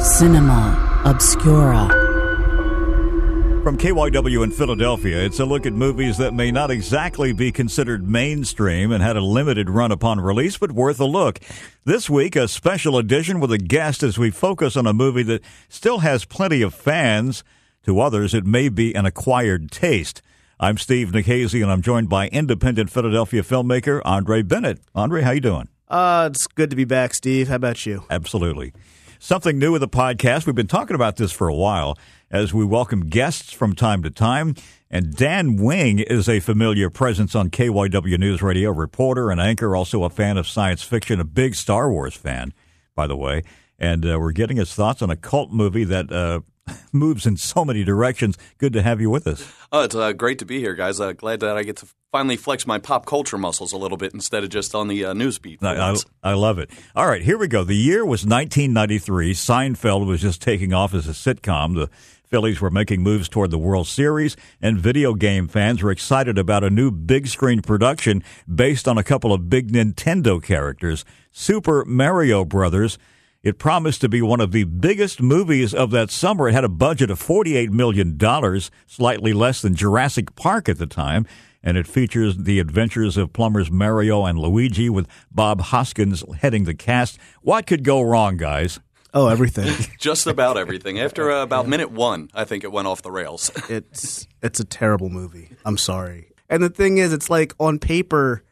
Cinema Obscura. From KYW in Philadelphia, it's a look at movies that may not exactly be considered mainstream and had a limited run upon release, but worth a look. This week, a special edition with a guest as we focus on a movie that still has plenty of fans. To others, it may be an acquired taste. I'm Steve Nikhazy, and I'm joined by independent Philadelphia filmmaker Andre Bennett. Andre, how you doing? Uh, it's good to be back, Steve. How about you? Absolutely. Something new with the podcast. We've been talking about this for a while as we welcome guests from time to time. And Dan Wing is a familiar presence on KYW News Radio, reporter and anchor, also a fan of science fiction, a big Star Wars fan, by the way. And uh, we're getting his thoughts on a cult movie that uh, moves in so many directions. Good to have you with us. Oh, it's uh, great to be here, guys. Uh, glad that I get to finally flex my pop culture muscles a little bit instead of just on the uh, news beat. I, I, I, love it. All right, here we go. The year was 1993. Seinfeld was just taking off as a sitcom. The Phillies were making moves toward the World Series, and video game fans were excited about a new big screen production based on a couple of big Nintendo characters, Super Mario Brothers. It promised to be one of the biggest movies of that summer. It had a budget of $48 million, slightly less than Jurassic Park at the time, and it features the adventures of plumbers Mario and Luigi with Bob Hoskins heading the cast. What could go wrong, guys? Oh, everything. Just about everything. After uh, about minute one, I think it went off the rails. it's it's a terrible movie. I'm sorry. And the thing is, it's like on paper,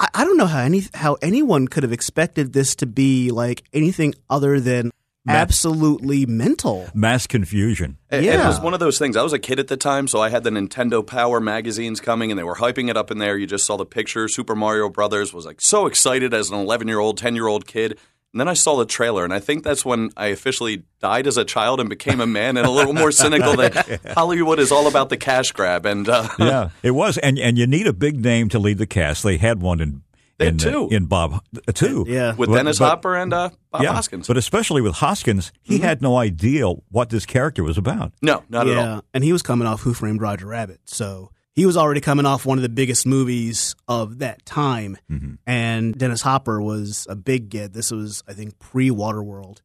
I, I don't know how any how anyone could have expected this to be like anything other than absolutely mental. Mass confusion. It, Yeah. it was one of those things. I was a kid at the time, so I had the Nintendo Power magazines coming, and they were hyping it up in there. You just saw the picture. Super Mario Brothers was like so excited as an 11 year old, 10 year old kid. And then I saw the trailer, and I think that's when I officially died as a child and became a man and a little more cynical that Hollywood is all about the cash grab. And uh, yeah, it was, and and you need a big name to lead the cast. They had one in They in, had two. in Bob uh, two. Yeah. with But- Dennis but- Hopper and uh, Bob yeah, Hoskins. but especially with Hoskins, he Mm-hmm. had no idea what this character was about. no, not at all. yeah, and he was coming off Who Framed Roger Rabbit, so he was already coming off one of the biggest movies of that time. Mm-hmm. And Dennis Hopper was a big get. This was, I think, pre Waterworld.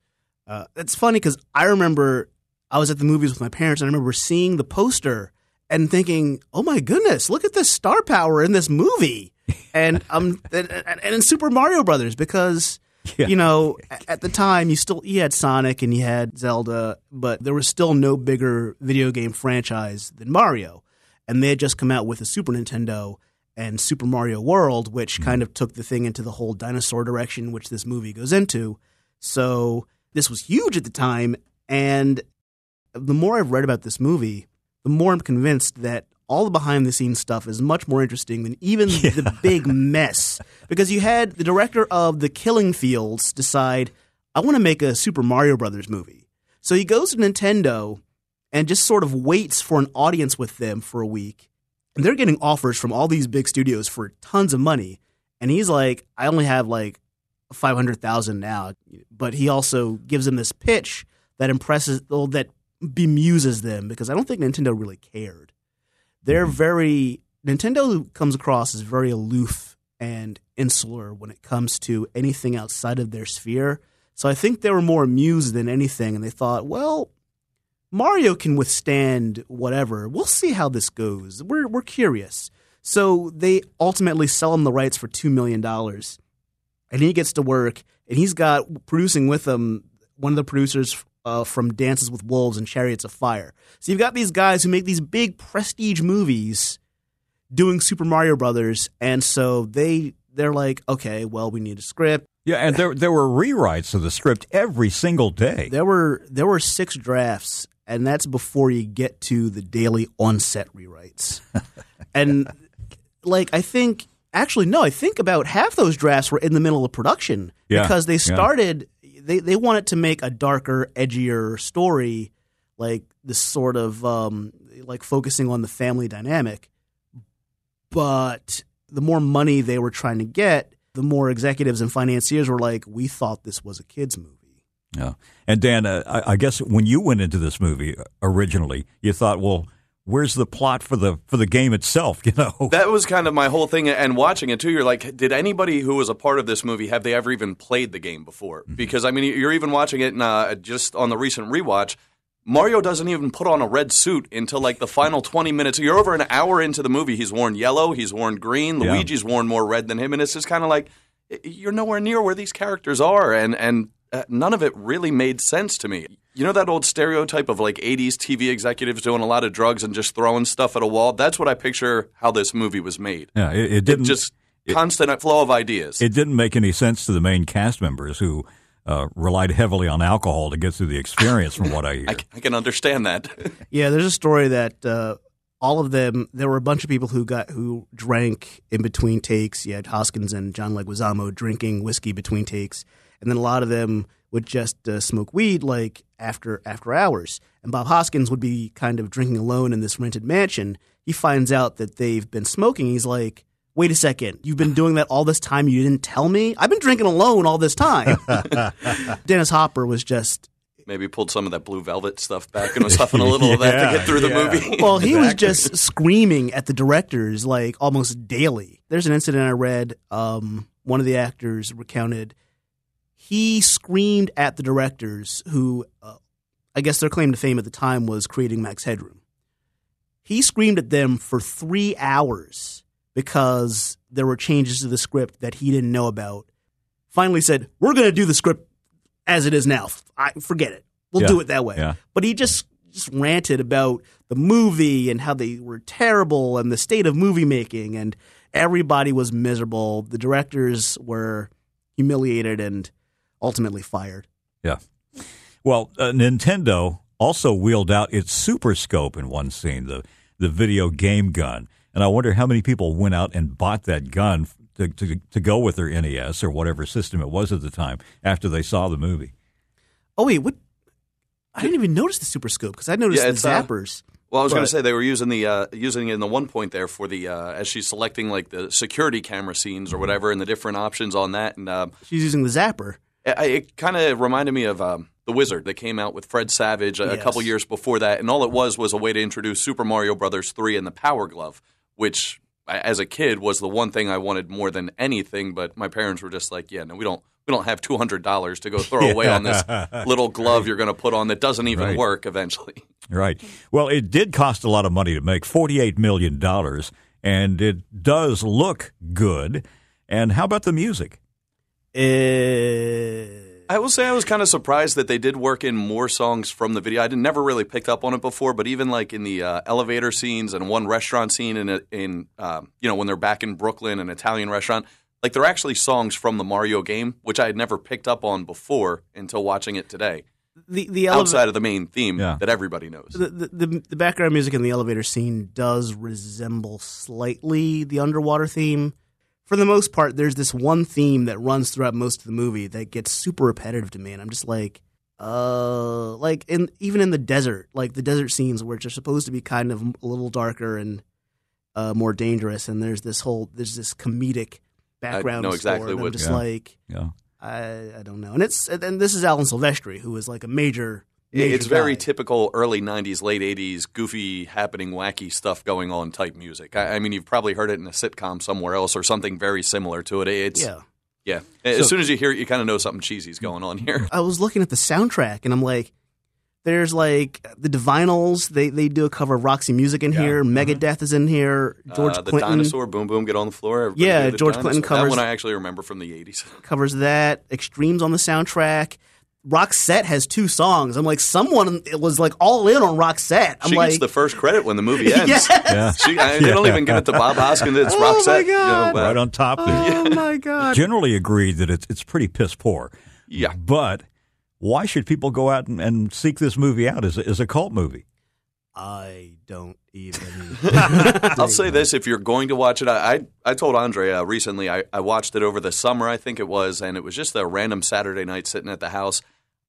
Uh, it's funny because I remember I was at the movies with my parents, and I remember seeing the poster and thinking, "Oh my goodness, look at this star power in this movie!" And um, and, and in Super Mario Brothers because. Yeah. You know, at the time, you still you had Sonic and you had Zelda, but there was still no bigger video game franchise than Mario, and they had just come out with a Super Nintendo and Super Mario World, which hmm. kind of took the thing into the whole dinosaur direction, which this movie goes into. So this was huge at the time, and the more I've read about this movie, the more I'm convinced that all the behind the scenes stuff is much more interesting than even the big mess. Because you had the director of The Killing Fields decide, I want to make a Super Mario Brothers movie. So he goes to Nintendo and just sort of waits for an audience with them for a week. And they're getting offers from all these big studios for tons of money. And he's like, I only have like 500,000 now. But he also gives them this pitch that impresses, that bemuses them because I don't think Nintendo really cared. They're mm-hmm. very, Nintendo comes across as very aloof and insular when it comes to anything outside of their sphere. So I think they were more amused than anything. And they thought, well, Mario can withstand whatever. We'll see how this goes. We're, we're curious. So they ultimately sell him the rights for $2 million and he gets to work, and he's got producing with him one of the producers uh, from Dances with Wolves and Chariots of Fire. So you've got these guys who make these big prestige movies doing Super Mario Brothers, and so they they're like, okay, well, we need a script. Yeah, and there there were rewrites of the script every single day. There were there were six drafts, and that's before you get to the daily on-set rewrites. and like I think actually no, I think about half those drafts were in the middle of production Yeah, because they yeah. started they they wanted to make a darker, edgier story, like this sort of um, like focusing on the family dynamic. But the more money they were trying to get, the more executives and financiers were like, "We thought this was a kids movie." Yeah. And Dan, uh, I, I guess when you went into this movie originally, you thought, well, where's the plot for the for the game itself? You know, That was kind of my whole thing. And watching it too, you're like, did anybody who was a part of this movie have they ever even played the game before? Mm-hmm. Because I mean, you're even watching it and, uh, just on the recent rewatch. Mario doesn't even put on a red suit until like the final 20 minutes. You're over an hour into the movie. He's worn yellow, he's worn green. Yeah. Luigi's worn more red than him. And it's just kind of like, you're nowhere near where these characters are. And, and uh, none of it really made sense to me. You know that old stereotype of like 80s TV executives doing a lot of drugs and just throwing stuff at a wall? That's what I picture how this movie was made. yeah, it, it didn't Just constant flow of ideas. it didn't make any sense to the main cast members who uh, relied heavily on alcohol to get through the experience. From what I hear, I, c- I can understand that. Yeah, there's a story that uh, all of them. There were a bunch of people who got who drank in between takes. You had Hoskins and John Leguizamo drinking whiskey between takes, and then a lot of them would just uh, smoke weed like after after hours. And Bob Hoskins would be kind of drinking alone in this rented mansion. He finds out that they've been smoking. He's like. Wait a second. You've been doing that all this time. You didn't tell me? I've been drinking alone all this time. Dennis Hopper was just Maybe pulled some of that blue velvet stuff back and was huffing a little of that to get through the yeah. movie. Well, he was just screaming at the directors like almost daily. There's an incident I read. Um, one of the actors recounted he screamed at the directors, who uh, I guess their claim to fame at the time was creating Max Headroom. He screamed at them for three hours because there were changes to the script that he didn't know about. Finally, said, "We're going to do the script as it is now. I, forget it. We'll Yeah. do it that way." Yeah. But he just just ranted about the movie and how they were terrible and the state of movie making and everybody was miserable. The directors were humiliated and ultimately fired. Yeah. Well, uh, Nintendo also wheeled out its Super Scope in one scene, the the video game gun, and I wonder how many people went out and bought that gun to to, to go with their NES or whatever system it was at the time after they saw the movie. Oh wait, what? I didn't even notice the super scope because I noticed Yeah, the it's, uh, zappers. Well, I was going to say they were using the uh, using it in the one point there for the uh, as she's selecting like the security camera scenes or whatever and the different options on that, and uh, She's using the zapper. It, it kind of reminded me of um, the Wizard that came out with Fred Savage a, a couple years before that, and all it was was a way to introduce Super Mario Brothers three and the Power Glove, which as a kid was the one thing I wanted more than anything. But my parents were just like, "Yeah, no, we don't." We don't have two hundred dollars to go throw away on this little glove you're going to put on that doesn't even Right. work eventually. Right. Well, it did cost a lot of money to make, $48 million, and it does look good. And how about the music? Uh, I will say I was kind of surprised that they did work in more songs from the video. I would never really picked up on it before, but even like in the uh, elevator scenes and one restaurant scene in a, in um, you know when they're back in Brooklyn, an Italian restaurant, like they're actually songs from the Mario game, which I had never picked up on before until watching it today. the the elevator. Outside of the main theme Yeah. that everybody knows. the, the, the, the background music in the elevator scene does resemble slightly the underwater theme. For the most part, there's this one theme that runs throughout most of the movie that gets super repetitive to me, and I'm just like, uh, like in even in the desert, like the desert scenes which are supposed to be kind of a little darker and uh, more dangerous, and there's this whole there's this comedic background. I know score, exactly and I'm what- just Yeah. like Yeah. I I don't know, and it's and this is Alan Silvestri who is like a major. It's very typical early '90s, late '80s, goofy, happening, wacky stuff going on type music. I, I mean, you've probably heard it in a sitcom somewhere else or something very similar to it. It's yeah. Yeah. As soon as you hear it, you kind of know something cheesy's going on here. I was looking at the soundtrack and I'm like, there's like the Divinyls. They they do a cover of Roxy Music in here. Megadeth is in here. George uh, the Clinton dinosaur, boom, boom, get on the floor. Everybody Yeah, George dinosaur. Clinton covers- That one I actually remember from the 80s. covers that. Extremes on the soundtrack. Roxette has two songs. I'm like, someone was like all in on Roxette. I'm she like, gets the first credit when the movie ends. Yes. Yeah. She, I, they don't even give it to Bob Hoskins. It's Oh, my Roxette. you know, but- Right on top there. oh my god. Generally agreed that it's, it's pretty piss poor. yeah. But why should people go out and, and seek this movie out as a, as a cult movie? I don't even. I'll say this: if you're going to watch it, I I, I told Andre uh, recently I, I watched it over the summer, I think it was, and it was just a random Saturday night sitting at the house.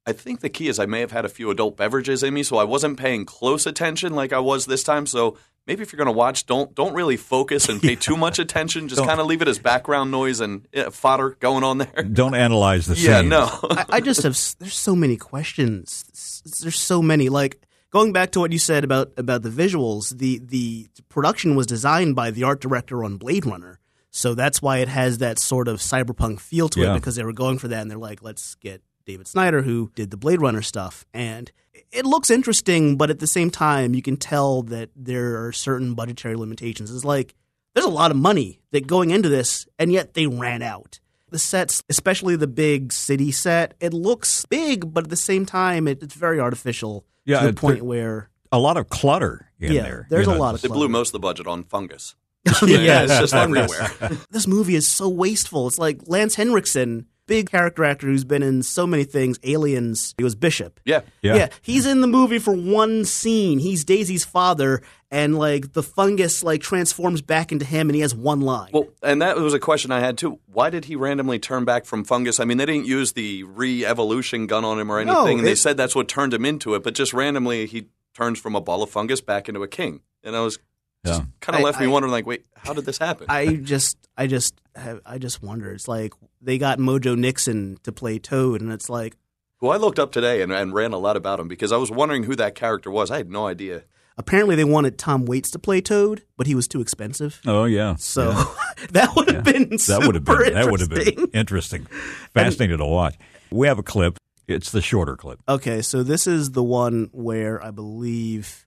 I think the key is I may have had a few adult beverages in me, so I wasn't paying close attention like I was this time. So maybe if you're going to watch, don't don't really focus and pay too much attention. Just kind of leave it as background noise and yeah, fodder going on there. Don't analyze the scene. Yeah, scenes. no. I, I just have. There's so many questions. There's so many. Like going back to what you said about about the visuals, the the production was designed by the art director on Blade Runner. So that's why it has that sort of cyberpunk feel to Yeah. it because they were going for that and they're like, let's get David Snyder who did the Blade Runner stuff and it looks interesting, but at the same time you can tell that there are certain budgetary limitations. It's like there's a lot of money that going into this and yet they ran out. The sets, especially the big city set, it looks big, but at the same time it, it's very artificial Yeah, to the it- point where A lot of clutter in yeah, there. there's you a know. lot of They blew most of the budget on fungus. yeah, it's just everywhere. this movie is so wasteful. It's like Lance Henriksen, big character actor who's been in so many things. Aliens. He was Bishop. Yeah. Yeah. he's in the movie for one scene. He's Daisy's father, and like the fungus like transforms back into him, and he has one line. Well, and that was a question I had too. Why did he randomly turn back from fungus? I mean, they didn't use the re-evolution gun on him or anything, No, and they said that's what turned him into it. But just randomly, he turns from a ball of fungus back into a king, and I was just Yeah. kind of I- left me wondering, like, wait, how did this happen? I just, I just, have, I just wonder. It's like they got Mojo Nixon to play Toad, and it's like Who I looked up today and, and ran a lot about him because I was wondering who that character was. I had no idea. apparently they wanted Tom Waits to play Toad, but he was too expensive. Oh yeah. So Yeah. that would have been that would have been that would have been interesting. interesting, fascinating to watch. We have a clip. It's the shorter clip. Okay, so this is the one where I believe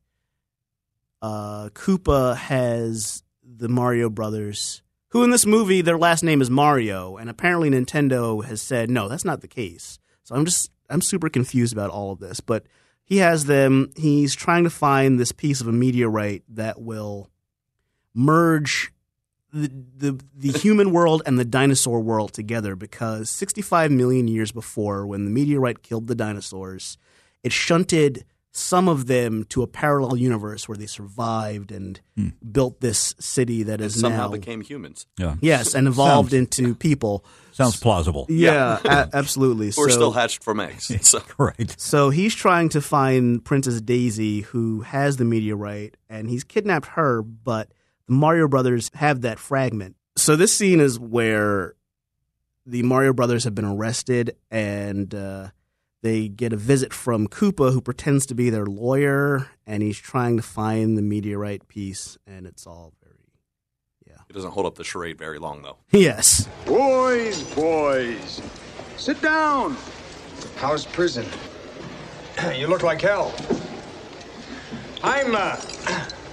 uh, Koopa has the Mario Brothers, who in this movie their last name is Mario, and apparently Nintendo has said no, that's not the case. So I'm just I'm super confused about all of this, but he has them. He's trying to find this piece of a meteorite that will merge the, the the human world and the dinosaur world together because 65 million years before when the meteorite killed the dinosaurs it shunted some of them to a parallel universe where they survived and built this city that And is somehow now became humans. Yeah. yes and evolved Sounds- into people Sounds plausible. yeah, a- absolutely Who are so, still hatched from eggs. So Right. so he's trying to find Princess Daisy, who has the meteorite, and he's kidnapped her, but the Mario Brothers have that fragment. So this scene is where the Mario Brothers have been arrested, and uh, they get a visit from Koopa, who pretends to be their lawyer, and he's trying to find the meteorite piece, and it's all very yeah. it doesn't hold up the charade very long, though. yes. Boys, boys, sit down. How's prison? you look like hell. I'm uh,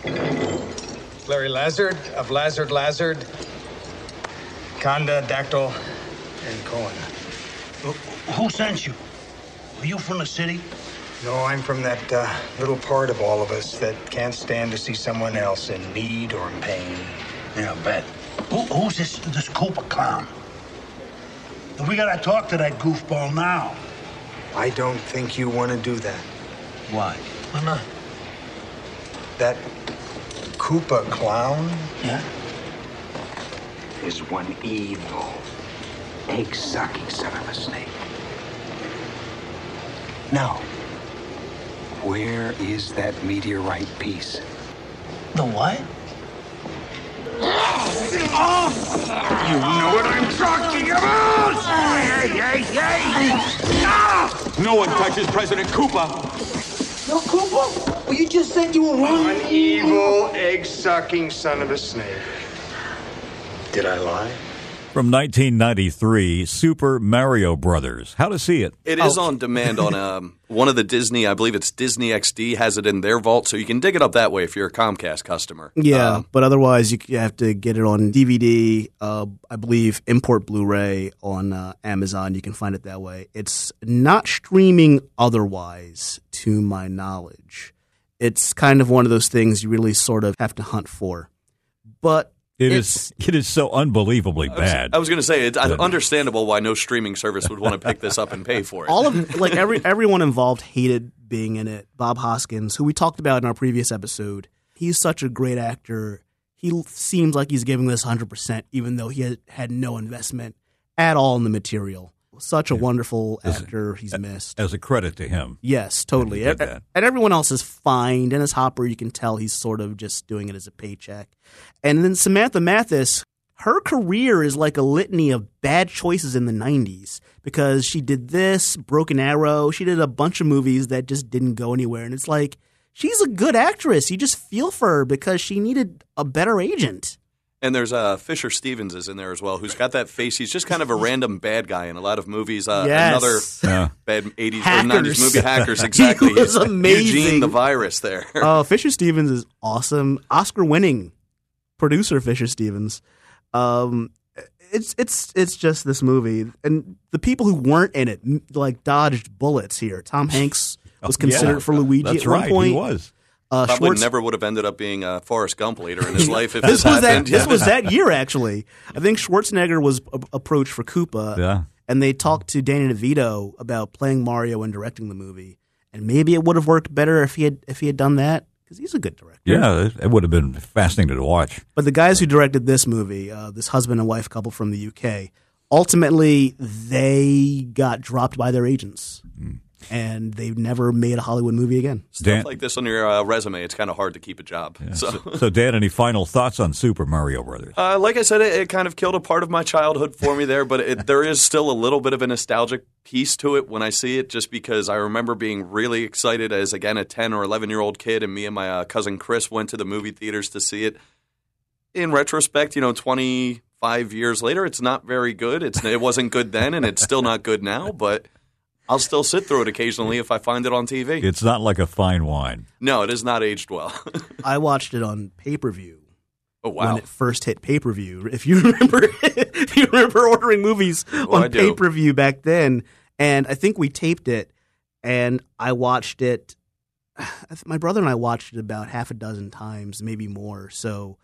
Larry Lazard of Lazard Lazard, Conda, Dactyl, and Cohen. Who sent you? Are you from the city? No, I'm from that uh, little part of all of us that can't stand to see someone else in need or in pain. Yeah, I bet. Who, who's this this Koopa clown? We gotta talk to that goofball now. I don't think you want to do that. Why? Why not? That Koopa clown Yeah? is one evil, egg-sucking son of a snake. Now, where is that meteorite piece? The what? You know what I'm talking about! Ah! No one touches President Koopa. No, Koopa? Well, you just said you were wrong. One evil, egg-sucking son of a snake. Did I lie? From 1993, Super Mario Brothers. How to see it? It is on demand on um, one of the Disney, I believe it's Disney XD, has it in their vault, so you can dig it up that way if you're a Comcast customer. Yeah, Um, but otherwise you, you have to get it on DVD. Uh, I believe import Blu-ray on uh, Amazon. You can find it that way. It's not streaming otherwise, to my knowledge. It's kind of one of those things you really sort of have to hunt for. But It it's, is. It is so unbelievably bad. I was going to say, it's understandable why no streaming service would want to pick this up and pay for it. all of like every everyone involved hated being in it. Bob Hoskins, who we talked about in our previous episode, he's such a great actor. He seems like he's giving this 100%, even though he had, had no investment at all in the material. Such a wonderful actor. He's missed. As a credit to him. Yes, totally. That. And everyone else is fine. Dennis Hopper, you can tell he's sort of just doing it as a paycheck. And then Samantha Mathis, her career is like a litany of bad choices in the 90s because she did this, Broken Arrow. She did a bunch of movies that just didn't go anywhere. And it's like, she's a good actress. You just feel for her because she needed a better agent. And there's uh, Fisher Stevens is in there as well, who's got that face. He's just kind of a random bad guy in a lot of movies. Uh, Yes. Another Yeah. bad 80s or 90s movie, Hackers, exactly. was amazing. Eugene the Virus there. Uh, Fisher Stevens is awesome. Oscar winning producer Fisher Stevens. Um, it's it's it's just this movie, and the people who weren't in it like dodged bullets here. Tom Hanks was considered Yeah. for Luigi That's at one right. point. He was. Uh, Probably Schwartz- never would have ended up being a Forrest Gump later in his life if this this, was that happened. this was that year actually. I think Schwarzenegger was a- approached for Koopa, Yeah. and they talked to Danny DeVito about playing Mario and directing the movie, and maybe it would have worked better if he had if he had done that because he's a good director. Yeah, it, it would have been fascinating to watch. But the guys who directed this movie, uh, this husband and wife couple from the UK, ultimately they got dropped by their agents, and they've never made a Hollywood movie again. Stuff Dan- like this on your uh, resume, it's kind of hard to keep a job. So, So, Dan, any final thoughts on Super Mario Brothers? uh, like I said, it, it kind of killed a part of my childhood for me there, but it, there is still a little bit of a nostalgic piece to it when I see it, just because I remember being really excited as, again, a 10 or 11 year old kid, and me and my uh, cousin Chris went to the movie theaters to see it. In retrospect, you know, 25 years later, it's not very good. It's, it wasn't good then, and it's still not good now, but I'll still sit through it occasionally if I find it on TV. It's not like a fine wine. No, it is not aged well. I watched it on pay per view. oh, wow. when it first hit pay per view. If you remember, if you remember ordering movies Oh, I on pay per view back then, and I think we taped it, and I watched it. My brother and I watched it about half a dozen times, maybe more. So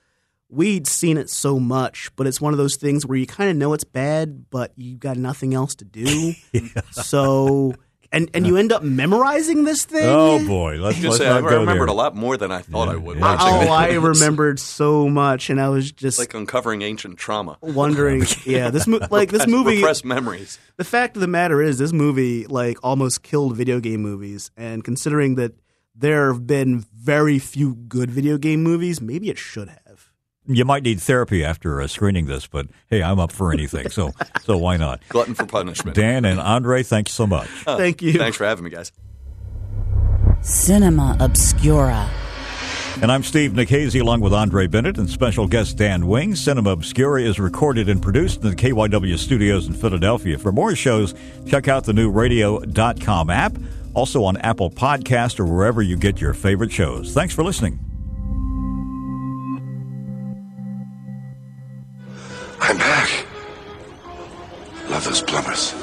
we'd seen it so much, but it's one of those things where you kind of know it's bad, but you got nothing else to do. So. And, and you end up memorizing this thing. Oh boy, let's, Just let's say, not I go remembered there. a lot more than I thought I would. Yeah. Oh. I remembered so much, and I was just like uncovering ancient trauma. wondering. Yeah, this mo- like this movie. repressed memories. The fact of the matter is, this movie like almost killed video game movies, and considering that there have been very few good video game movies, maybe it should have. You might need therapy after uh, screening this, but hey, I'm up for anything. So, so why not? Glutton for punishment. Dan and Andre, thanks so much. Thank you. Thanks for having me, guys. Cinema Obscura. And I'm Steve Nicasey along with Andre Bennett and special guest Dan Wing. Cinema Obscura is recorded and produced in the KYW studios in Philadelphia. For more shows, check out the new radio.com app, also on Apple Podcast or wherever you get your favorite shows. Thanks for listening. I'm back. Love those plumbers.